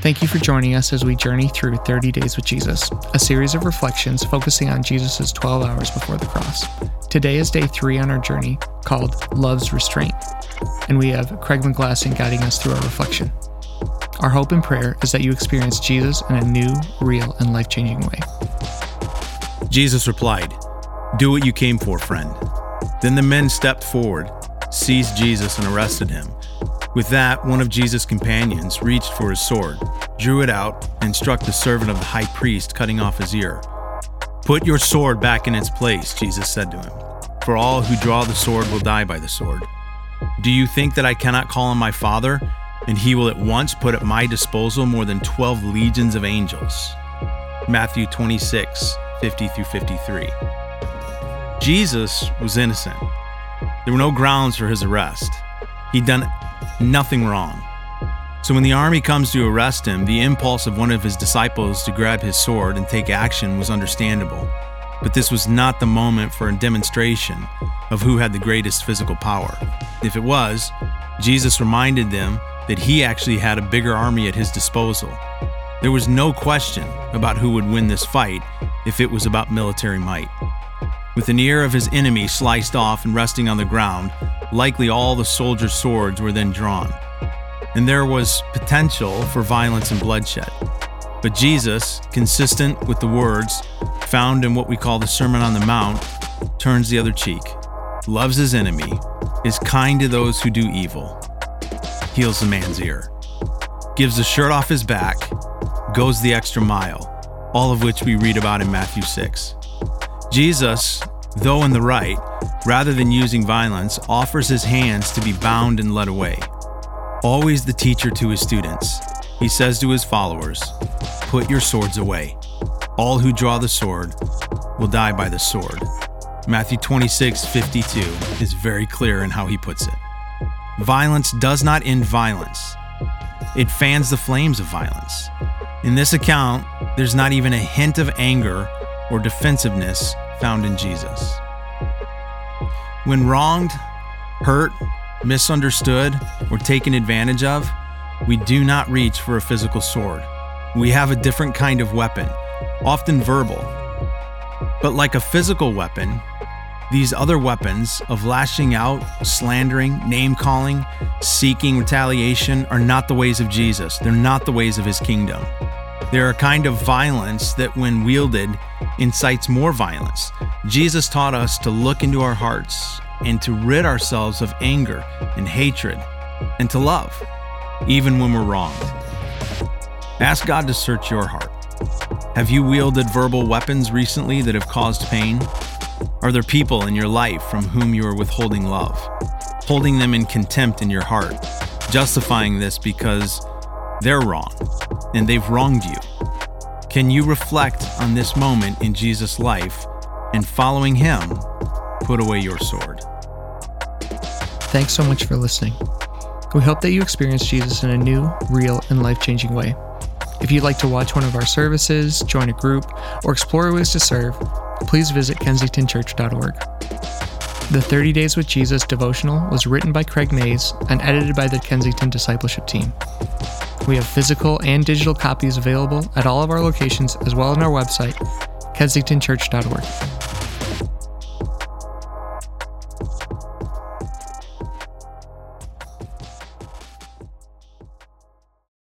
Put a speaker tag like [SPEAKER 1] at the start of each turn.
[SPEAKER 1] Thank you for joining us as we journey through 30 Days with Jesus, a series of reflections focusing on Jesus' 12 hours before the cross. Today is day three on our journey called Love's Restraint, and we have Craig McGlasson guiding us through our reflection. Our hope and prayer is that you experience Jesus in a new, real, and life changing way.
[SPEAKER 2] Jesus replied, Do what you came for, friend. Then the men stepped forward, seized Jesus, and arrested him. With that, one of Jesus' companions reached for his sword, drew it out, and struck the servant of the high priest, cutting off his ear. Put your sword back in its place, Jesus said to him, for all who draw the sword will die by the sword. Do you think that I cannot call on my Father, and he will at once put at my disposal more than 12 legions of angels? Matthew 26, 50 through 53. Jesus was innocent. There were no grounds for his arrest. He'd done nothing wrong. So when the army comes to arrest him, the impulse of one of his disciples to grab his sword and take action was understandable. But this was not the moment for a demonstration of who had the greatest physical power. If it was, Jesus reminded them that he actually had a bigger army at his disposal. There was no question about who would win this fight if it was about military might. With an ear of his enemy sliced off and resting on the ground, likely all the soldiers' swords were then drawn. And there was potential for violence and bloodshed. But Jesus, consistent with the words found in what we call the Sermon on the Mount, turns the other cheek, loves his enemy, is kind to those who do evil, heals the man's ear, gives the shirt off his back, goes the extra mile, all of which we read about in Matthew 6. Jesus, though in the right, rather than using violence, offers his hands to be bound and led away. Always the teacher to his students, he says to his followers, Put your swords away. All who draw the sword will die by the sword. Matthew 26, 52 is very clear in how he puts it. Violence does not end violence, it fans the flames of violence. In this account, there's not even a hint of anger or defensiveness found in Jesus. When wronged, hurt, misunderstood, or taken advantage of, we do not reach for a physical sword. We have a different kind of weapon, often verbal. But like a physical weapon, these other weapons of lashing out, slandering, name calling, seeking retaliation are not the ways of Jesus. They're not the ways of his kingdom. They're a kind of violence that, when wielded, incites more violence. Jesus taught us to look into our hearts and to rid ourselves of anger and hatred and to love, even when we're wronged. Ask God to search your heart. Have you wielded verbal weapons recently that have caused pain? Are there people in your life from whom you are withholding love, holding them in contempt in your heart, justifying this because they're wrong and they've wronged you? Can you reflect on this moment in Jesus' life and following him, put away your sword?
[SPEAKER 1] Thanks so much for listening. We hope that you experience Jesus in a new, real, and life changing way. If you'd like to watch one of our services, join a group, or explore ways to serve, please visit kensingtonchurch.org. The 30 Days with Jesus devotional was written by Craig Mays and edited by the Kensington Discipleship Team. We have physical and digital copies available at all of our locations as well as on our website, kensingtonchurch.org.